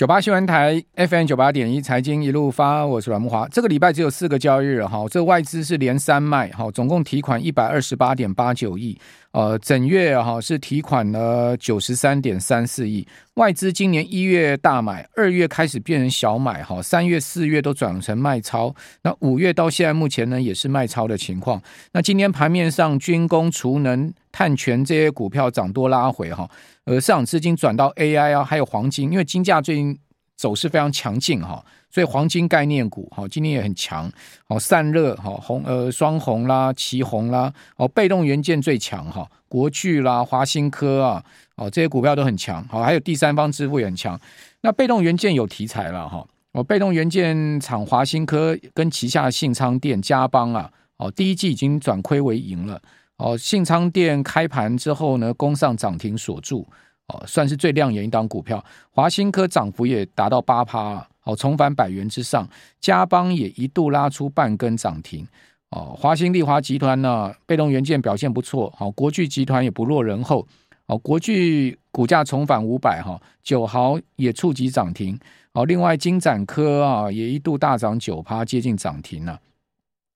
九八新闻台 FM 九八点一财经一路发，我是阮木华。这个礼拜只有四个交易日哈，这外资是连三卖哈，总共提款一百二十八点八九亿，呃，整月哈是提款了九十三点三四亿。外资今年一月大买，二月开始变成小买哈，三月四月都转成卖超，那五月到现在目前呢也是卖超的情况。那今天盘面上军工、储能、碳权这些股票涨多拉回哈。呃，市场资金转到 AI 啊，还有黄金，因为金价最近走势非常强劲哈，所以黄金概念股哈今天也很强。好，散热哈红呃双红啦、奇红啦，哦被动元件最强哈，国巨啦、华新科啊，哦这些股票都很强。好，还有第三方支付也很强。那被动元件有题材了哈，哦被动元件厂华新科跟旗下信昌电、嘉邦啊，哦第一季已经转亏为盈了。哦，信昌电开盘之后呢，攻上涨停锁住，哦，算是最亮眼一档股票。华新科涨幅也达到八趴，哦，重返百元之上。嘉邦也一度拉出半根涨停，哦，华新丽华集团呢，被动元件表现不错，哦，国巨集团也不落人后，哦，国巨股价重返五百，哈，九豪也触及涨停，哦，另外金展科啊也一度大涨九趴，接近涨停了，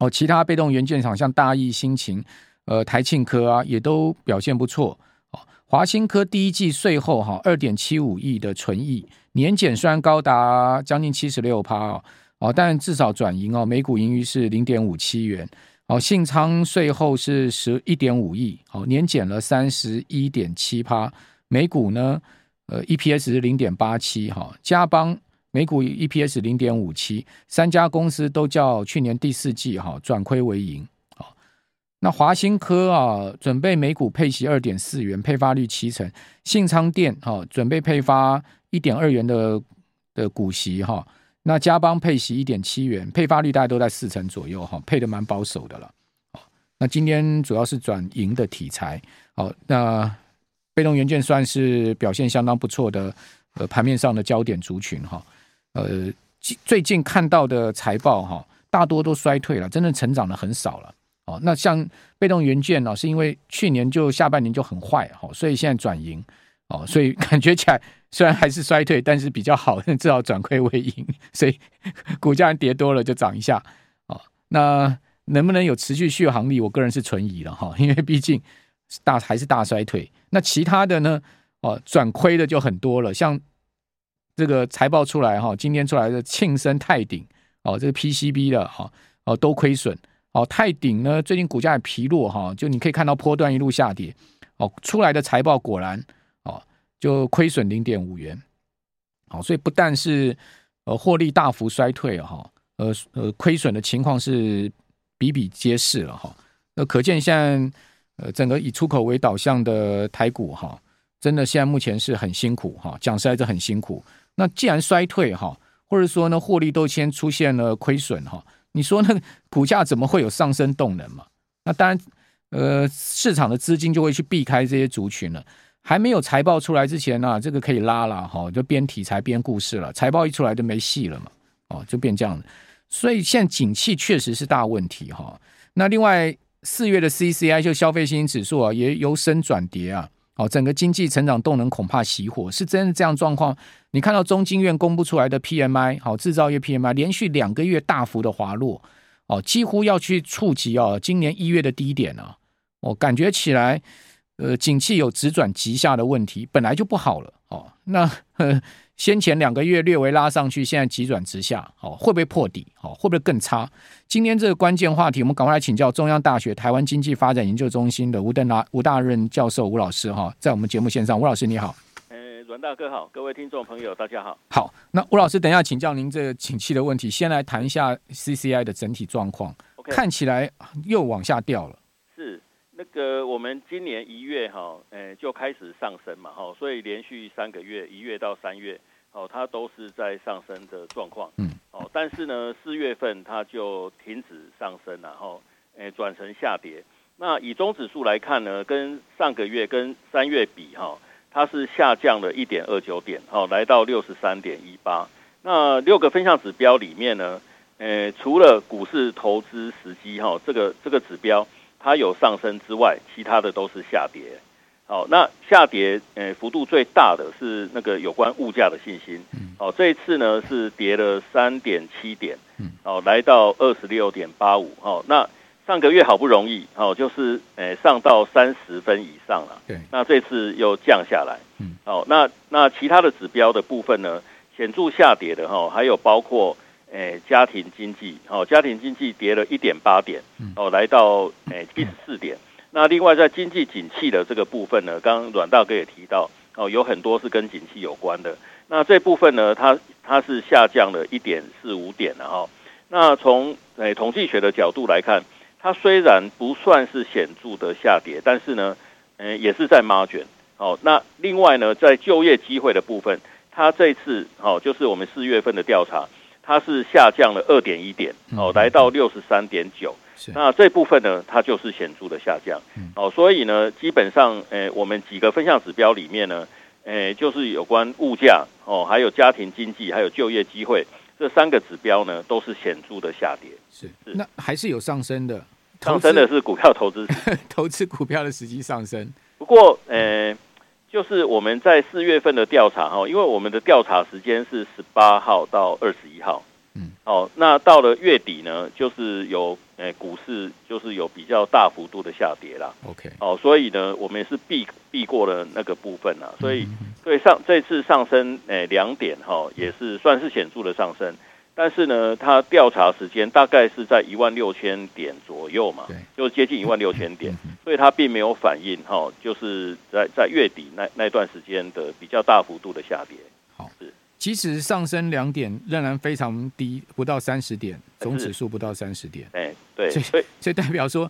哦，其他被动元件厂像大益、新情。呃，台庆科啊，也都表现不错。哦，华新科第一季税后哈，二点七五亿的纯益，年减虽然高达将近七十六趴哦，哦，但至少转盈哦，每股盈余是零点五七元。哦，信昌税后是十一点五亿，哦，年减了三十一点七趴，每股呢，呃，EPS 是零点八七哈。嘉邦每股 EPS 零点五七，三家公司都较去年第四季哈转亏为盈。那华新科啊，准备每股配息二点四元，配发率七成。信昌电哈，准备配发一点二元的的股息哈。那嘉邦配息一点七元，配发率大概都在四成左右哈，配的蛮保守的了。那今天主要是转盈的题材。好，那被动元件算是表现相当不错的呃盘面上的焦点族群哈。呃，最近看到的财报哈，大多都衰退了，真的成长的很少了。哦，那像被动元件呢，是因为去年就下半年就很坏，哦，所以现在转盈，哦，所以感觉起来虽然还是衰退，但是比较好，至少转亏为盈，所以 股价跌多了就涨一下，哦，那能不能有持续续航力？我个人是存疑了哈，因为毕竟大还是大衰退。那其他的呢？哦，转亏的就很多了，像这个财报出来哈，今天出来的庆生泰鼎，哦，这个 PCB 的哈，哦，都亏损。哦，泰鼎呢，最近股价也疲弱哈，就你可以看到波段一路下跌。哦，出来的财报果然哦，就亏损零点五元。好，所以不但是呃获利大幅衰退哈，呃呃亏损的情况是比比皆是了哈。那可见现在呃整个以出口为导向的台股哈，真的现在目前是很辛苦哈，讲实在是很辛苦。那既然衰退哈，或者说呢获利都先出现了亏损哈。你说那个股价怎么会有上升动能嘛？那当然，呃，市场的资金就会去避开这些族群了。还没有财报出来之前呢、啊，这个可以拉了哈，就编题材编故事了。财报一出来就没戏了嘛，哦，就变这样。所以现在景气确实是大问题哈。那另外四月的 CCI 就消费信心指数啊，也由升转跌啊。哦，整个经济成长动能恐怕熄火，是真的这样状况。你看到中经院公布出来的 PMI，好，制造业 PMI 连续两个月大幅的滑落，哦，几乎要去触及哦今年一月的低点啊。我感觉起来，呃，景气有直转急下的问题，本来就不好了。哦，那呵 先前两个月略微拉上去，现在急转直下，哦，会不会破底？哦，会不会更差？今天这个关键话题，我们赶快来请教中央大学台湾经济发展研究中心的吴登达吴大任教授吴老师哈，在我们节目线上，吴老师你好。呃，阮大哥好，各位听众朋友大家好。好，那吴老师等一下请教您这个景气的问题，先来谈一下 CCI 的整体状况。Okay. 看起来又往下掉了。是那个我们今年一月哈，诶就开始上升嘛，哈，所以连续三个月，一月到三月，哦，它都是在上升的状况，嗯，哦，但是呢，四月份它就停止上升，然后诶转成下跌。那以中指数来看呢，跟上个月跟三月比哈，它是下降了一点二九点，哦，来到六十三点一八。那六个分项指标里面呢，诶除了股市投资时机哈，这个这个指标。它有上升之外，其他的都是下跌。好，那下跌呃幅度最大的是那个有关物价的信心。好，这一次呢是跌了三点七点，好，来到二十六点八五。哦，那上个月好不容易，哦，就是呃上到三十分以上了。对，那这次又降下来。嗯，好，那那其他的指标的部分呢，显著下跌的哈，还有包括诶家庭经济，哦，家庭经济跌了一点八点，哦，来到诶七十四点。那另外在经济景气的这个部分呢，刚刚阮大哥也提到哦，有很多是跟景气有关的。那这部分呢，它它是下降了一点四五点了哈。那从诶统计学的角度来看，它虽然不算是显著的下跌，但是呢，诶也是在 margin。哦，那另外呢，在就业机会的部分，它这次哦就是我们四月份的调查，它是下降了二点一点，哦，来到六十三点九。那这部分呢，它就是显著的下降。哦，所以呢，基本上，诶，我们几个分项指标里面呢，诶，就是有关物价，哦，还有家庭经济，还有就业机会这三个指标呢，都是显著的下跌。是，是，那还是有上升的，上升的是股票投资，投资股票的时机上升。不过，诶，就是我们在四月份的调查，哈，因为我们的调查时间是十八号到二十一号。嗯，哦，那到了月底呢，就是有。诶，股市就是有比较大幅度的下跌啦。OK，哦，所以呢，我们也是避避过了那个部分啦。所以，对上这次上升，哎，两点哈，也是算是显著的上升。但是呢，它调查时间大概是在一万六千点左右嘛，对，就接近一万六千点，所以它并没有反映哈，就是在在月底那那段时间的比较大幅度的下跌。好，是。即使上升两点，仍然非常低，不到三十点，总指数不到三十点。哎，对，所以 所以代表说，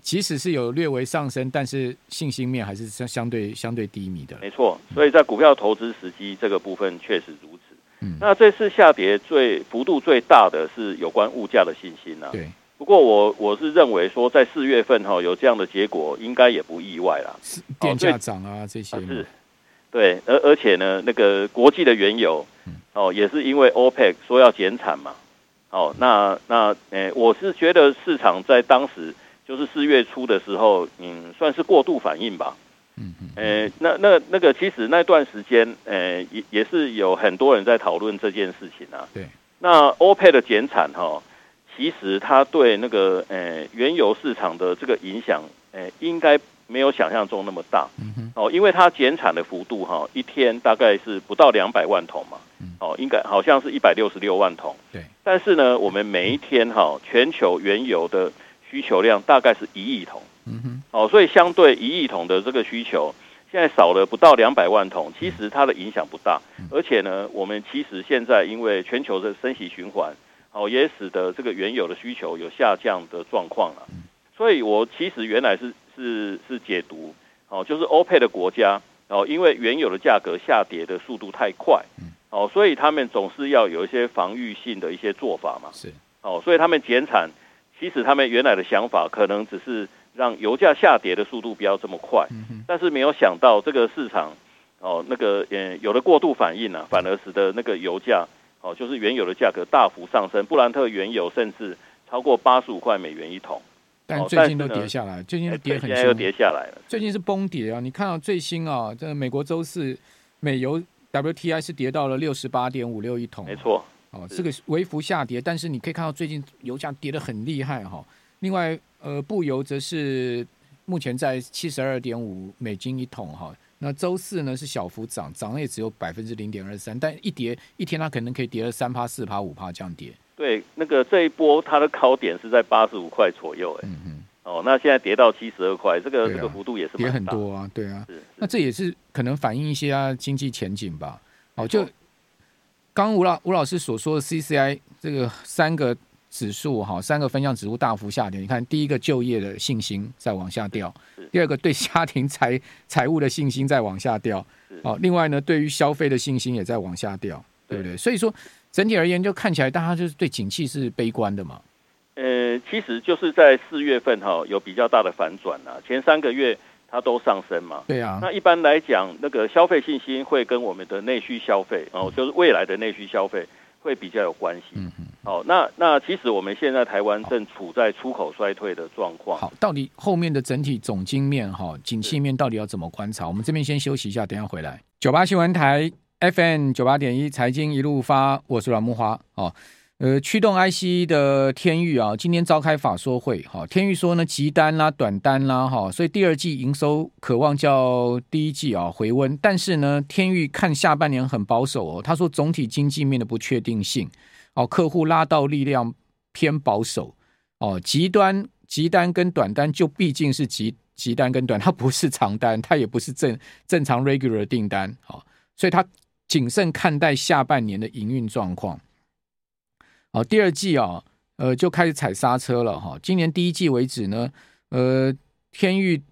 即使是有略微上升，但是信心面还是相相对相对低迷的。没错，所以在股票投资时机这个部分确实如此。嗯，那这次下跌最幅度最大的是有关物价的信心啊。对，不过我我是认为说，在四月份哈有这样的结果，应该也不意外啦。电价涨啊，这些是。对，而而且呢，那个国际的原油，哦，也是因为 OPEC 说要减产嘛，哦，那那，诶，我是觉得市场在当时就是四月初的时候，嗯，算是过度反应吧，嗯嗯，诶，那那那个其实那段时间，诶，也也是有很多人在讨论这件事情啊，对，那 OPEC 的减产哈，其实它对那个诶原油市场的这个影响，诶，应该。没有想象中那么大，哦，因为它减产的幅度哈，一天大概是不到两百万桶嘛，哦，应该好像是一百六十六万桶，对。但是呢，我们每一天哈，全球原油的需求量大概是一亿桶，嗯哼，哦，所以相对一亿桶的这个需求，现在少了不到两百万桶，其实它的影响不大，而且呢，我们其实现在因为全球的升息循环，哦，也使得这个原油的需求有下降的状况了，所以我其实原来是。是是解读哦，就是欧佩的国家哦，因为原油的价格下跌的速度太快，哦，所以他们总是要有一些防御性的一些做法嘛。是哦，所以他们减产，其实他们原来的想法可能只是让油价下跌的速度不要这么快，但是没有想到这个市场哦，那个呃有了过度反应啊，反而使得那个油价哦，就是原油的价格大幅上升，布兰特原油甚至超过八十五块美元一桶。但最近都跌下来，最近都跌很凶，又跌下来了。最近是崩跌啊！你看到最新啊，这美国周四美油 WTI 是跌到了六十八点五六一桶，没错。哦，这个微幅下跌，但是你可以看到最近油价跌得很厉害哈。另外，呃，布油则是目前在七十二点五美金一桶哈。那周四呢是小幅涨，涨了也只有百分之零点二三，但一跌一天它可能可以跌了三趴、四趴、五趴这样跌。对，那个这一波它的高点是在八十五块左右，哎，嗯嗯，哦，那现在跌到七十二块，这个、啊、这个幅度也是跌很多啊，对啊，那这也是可能反映一些啊经济前景吧。哦，就刚吴老吴老师所说的 CCI 这个三个指数哈，三个分项指数大幅下跌。你看，第一个就业的信心在往下掉，第二个对家庭财财务的信心在往下掉，哦，另外呢，对于消费的信心也在往下掉，对不对？所以说。整体而言，就看起来大家就是对景气是悲观的嘛。呃，其实就是在四月份哈有比较大的反转啊，前三个月它都上升嘛。对啊。那一般来讲，那个消费信心会跟我们的内需消费哦，就是未来的内需消费会比较有关系。嗯嗯。好，那那其实我们现在台湾正处在出口衰退的状况。好，到底后面的整体总经面哈，景气面到底要怎么观察？我们这边先休息一下，等一下回来。九八新闻台 FM 九八点一财经一路发，我是阮木花哦。呃，驱动 IC 的天域啊，今天召开法说会，哈，天域说呢，急单啦、短单啦，哈，所以第二季营收渴望较第一季啊回温，但是呢，天域看下半年很保守哦，他说总体经济面的不确定性，哦，客户拉到力量偏保守，哦，极端急单跟短单就毕竟是急急单跟短，它不是长单，它也不是正正常 regular 订单，哦，所以他谨慎看待下半年的营运状况。好，第二季啊，呃，就开始踩刹车了哈。今年第一季为止呢，呃，天域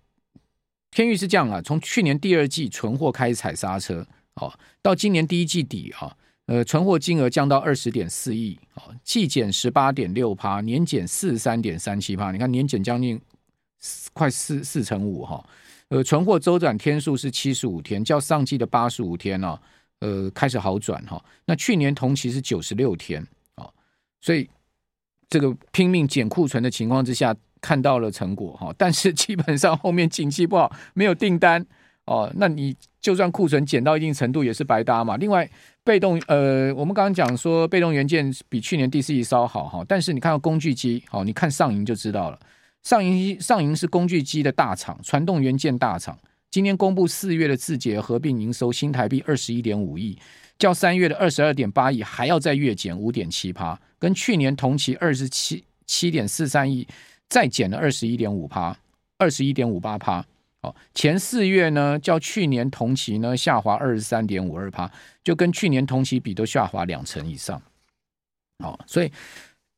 天域是这样啊，从去年第二季存货开始踩刹车，哦，到今年第一季底哈，呃，存货金额降到二十点四亿，哦，季减十八点六趴，年减四十三点三七趴，你看年减将近快四四成五哈，呃，存货周转天数是七十五天，较上季的八十五天呢，呃，开始好转哈。那去年同期是九十六天。所以，这个拼命减库存的情况之下，看到了成果哈。但是基本上后面景气不好，没有订单哦。那你就算库存减到一定程度，也是白搭嘛。另外，被动呃，我们刚刚讲说被动元件比去年第四季稍好哈。但是你看到工具机，好，你看上银就知道了。上银上银是工具机的大厂，传动元件大厂。今天公布四月的字节合并营收新台币二十一点五亿。较三月的二十二点八亿还要再月减五点七趴，跟去年同期二十七七点四三亿再减了二十一点五趴，二十一点五八趴。哦，前四月呢，较去年同期呢下滑二十三点五二趴，就跟去年同期比都下滑两成以上。哦，所以。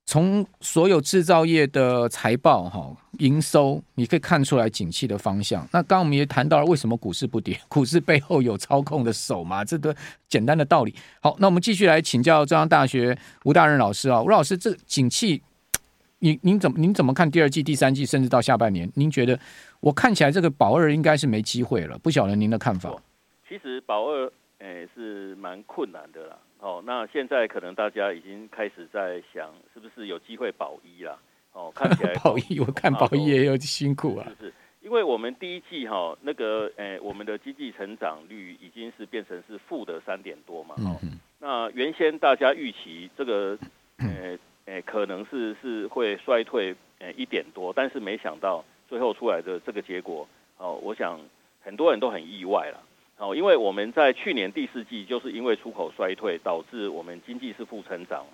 从所有制造业的财报哈营收，你可以看出来景气的方向。那刚刚我们也谈到了为什么股市不跌，股市背后有操控的手嘛，这个简单的道理。好，那我们继续来请教中央大学吴大任老师啊，吴老师，这景气，您您怎么您怎么看第二季、第三季，甚至到下半年？您觉得我看起来这个保二应该是没机会了，不晓得您的看法。其实保二诶是蛮困难的啦。哦，那现在可能大家已经开始在想，是不是有机会保一啦？哦，看起来保一，我看保一也有辛苦啊。是是，因为我们第一季哈、哦，那个诶、欸，我们的经济成长率已经是变成是负的三点多嘛。哦，嗯、那原先大家预期这个，诶、欸、诶、欸，可能是是会衰退诶一点多，但是没想到最后出来的这个结果，哦，我想很多人都很意外了。哦，因为我们在去年第四季就是因为出口衰退导致我们经济是负成长。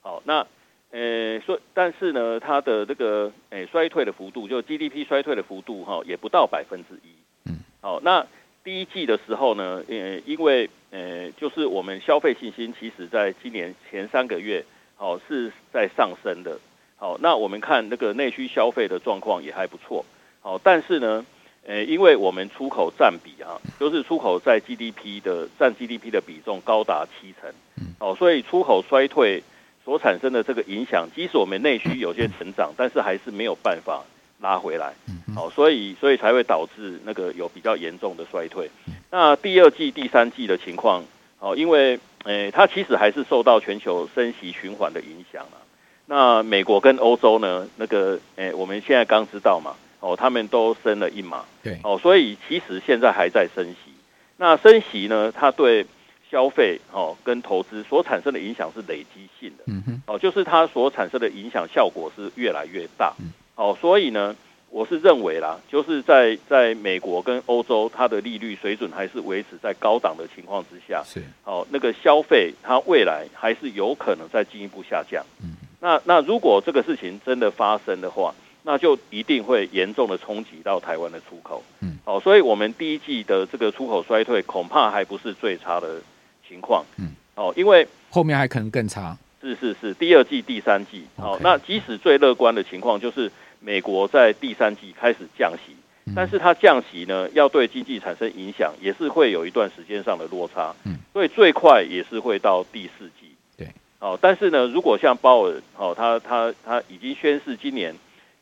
好，那呃，所但是呢，它的这个诶衰退的幅度，就 GDP 衰退的幅度哈，也不到百分之一。嗯。好，那第一季的时候呢，呃，因为呃，就是我们消费信心其实在今年前三个月，好是在上升的。好，那我们看那个内需消费的状况也还不错。好，但是呢。呃，因为我们出口占比啊，就是出口在 GDP 的占 GDP 的比重高达七成，哦，所以出口衰退所产生的这个影响，即使我们内需有些成长，但是还是没有办法拉回来，哦，所以所以才会导致那个有比较严重的衰退。那第二季、第三季的情况，哦，因为呃，它其实还是受到全球升息循环的影响啊。那美国跟欧洲呢，那个呃，我们现在刚知道嘛。哦，他们都升了一码，对，哦，所以其实现在还在升息。那升息呢，它对消费哦跟投资所产生的影响是累积性的，嗯哼，哦，就是它所产生的影响效果是越来越大，嗯，哦，所以呢，我是认为啦，就是在在美国跟欧洲，它的利率水准还是维持在高档的情况之下，是，哦，那个消费它未来还是有可能再进一步下降，嗯，那那如果这个事情真的发生的话。那就一定会严重的冲击到台湾的出口，嗯，哦，所以我们第一季的这个出口衰退恐怕还不是最差的情况，嗯，哦，因为后面还可能更差，是是是，第二季、第三季，哦，那即使最乐观的情况就是美国在第三季开始降息，但是它降息呢，要对经济产生影响，也是会有一段时间上的落差，嗯，所以最快也是会到第四季，对，哦，但是呢，如果像鲍尔，哦，他他他已经宣示今年。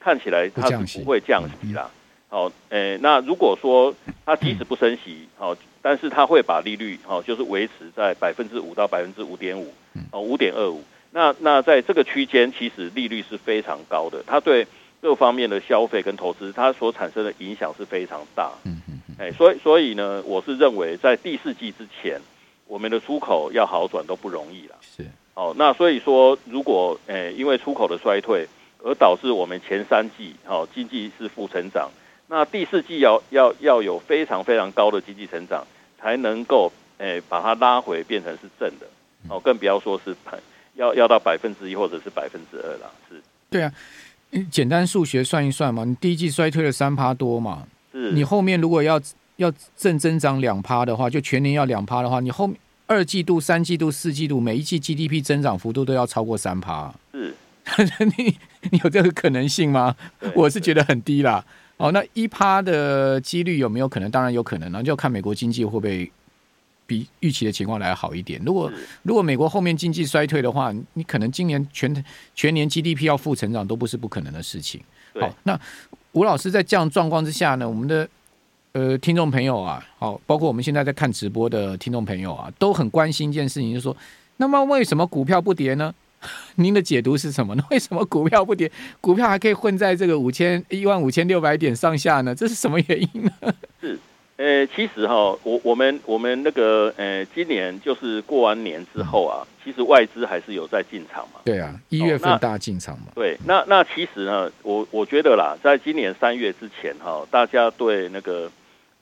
看起来它是不会降息啦，好，诶，那如果说它即使不升息，好，但是它会把利率，好，就是维持在百分之五到百分之五点五，哦，五点二五，那那在这个区间，其实利率是非常高的，它对各方面的消费跟投资，它所产生的影响是非常大。嗯嗯嗯。哎，所以所以呢，我是认为在第四季之前，我们的出口要好转都不容易了。是。哦，那所以说，如果诶因为出口的衰退而导致我们前三季哦经济是负成长，那第四季要要要有非常非常高的经济成长，才能够诶把它拉回变成是正的。哦，更不要说是要要到百分之一或者是百分之二了。是。对啊，简单数学算一算嘛，你第一季衰退了三趴多嘛，是。你后面如果要要正增长两趴的话，就全年要两趴的话，你后面。二季度、三季度、四季度，每一季 GDP 增长幅度都要超过三趴，是，你你有这个可能性吗？我是觉得很低啦。哦，那一趴的几率有没有可能？当然有可能，那就看美国经济会不会比预期的情况来好一点。如果如果美国后面经济衰退的话，你可能今年全全年 GDP 要负成长都不是不可能的事情。好，那吴老师在这样状况之下呢，我们的。呃，听众朋友啊，好，包括我们现在在看直播的听众朋友啊，都很关心一件事情，就是说，那么为什么股票不跌呢？您的解读是什么呢？为什么股票不跌？股票还可以混在这个五千一万五千六百点上下呢？这是什么原因呢？是。呃，其实哈，我我们我们那个呃，今年就是过完年之后啊，其实外资还是有在进场嘛。对啊，一月份大进场嘛。对，那那其实呢，我我觉得啦，在今年三月之前哈，大家对那个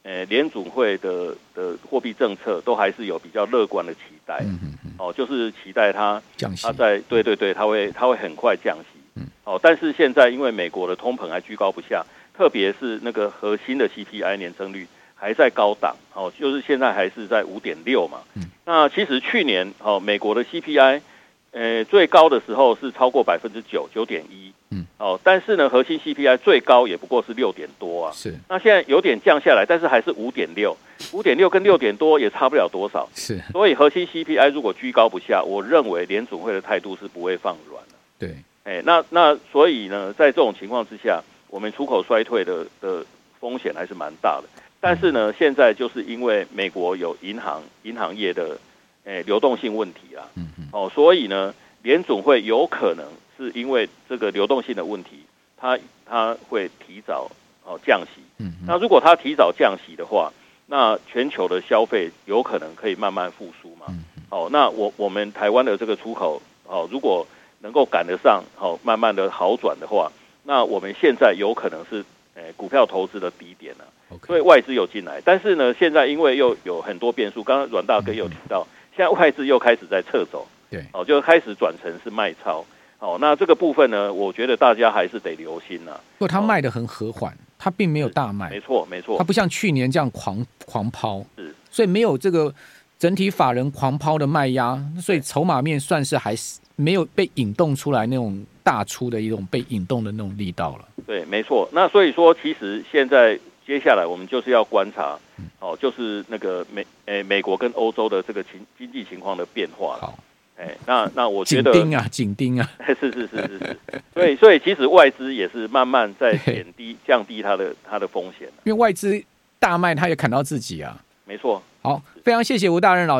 呃联总会的的货币政策都还是有比较乐观的期待。嗯。哦，就是期待它降息，它在对对对，它会它会很快降息。嗯。哦，但是现在因为美国的通膨还居高不下，特别是那个核心的 CPI 年增率。还在高档，哦，就是现在还是在五点六嘛。嗯。那其实去年哦，美国的 CPI，呃，最高的时候是超过百分之九，九点一。嗯。哦，但是呢，核心 CPI 最高也不过是六点多啊。是。那现在有点降下来，但是还是五点六，五点六跟六点多也差不了多少。是。所以核心 CPI 如果居高不下，我认为联准会的态度是不会放软的。对。哎，那那所以呢，在这种情况之下，我们出口衰退的的风险还是蛮大的。但是呢，现在就是因为美国有银行银行业的诶、欸、流动性问题啊，嗯嗯，哦，所以呢，联总会有可能是因为这个流动性的问题，它它会提早哦降息，嗯，那如果它提早降息的话，那全球的消费有可能可以慢慢复苏嘛，嗯，哦，那我我们台湾的这个出口哦，如果能够赶得上，哦，慢慢的好转的话，那我们现在有可能是诶、欸、股票投资的低点了.所以外资有进来，但是呢，现在因为又有很多变数，刚刚阮大哥有提到，现在外资又开始在撤走，对，哦，就开始转成是卖超，哦，那这个部分呢，我觉得大家还是得留心呐、啊。不过它卖得很和缓，它并没有大卖，没错没错，它不像去年这样狂狂抛，是，所以没有这个整体法人狂抛的卖压，所以筹码面算是还是没有被引动出来那种大出的一种被引动的那种力道了。对，没错。那所以说，其实现在。接下来我们就是要观察，哦，就是那个美诶、欸、美国跟欧洲的这个情经济情况的变化。好，哎、欸，那那我觉得紧盯啊，紧盯啊，是是是是是。所以所以其实外资也是慢慢在减低降低它的它的风险。因为外资大卖，它也砍到自己啊。没错。好，非常谢谢吴大任老师。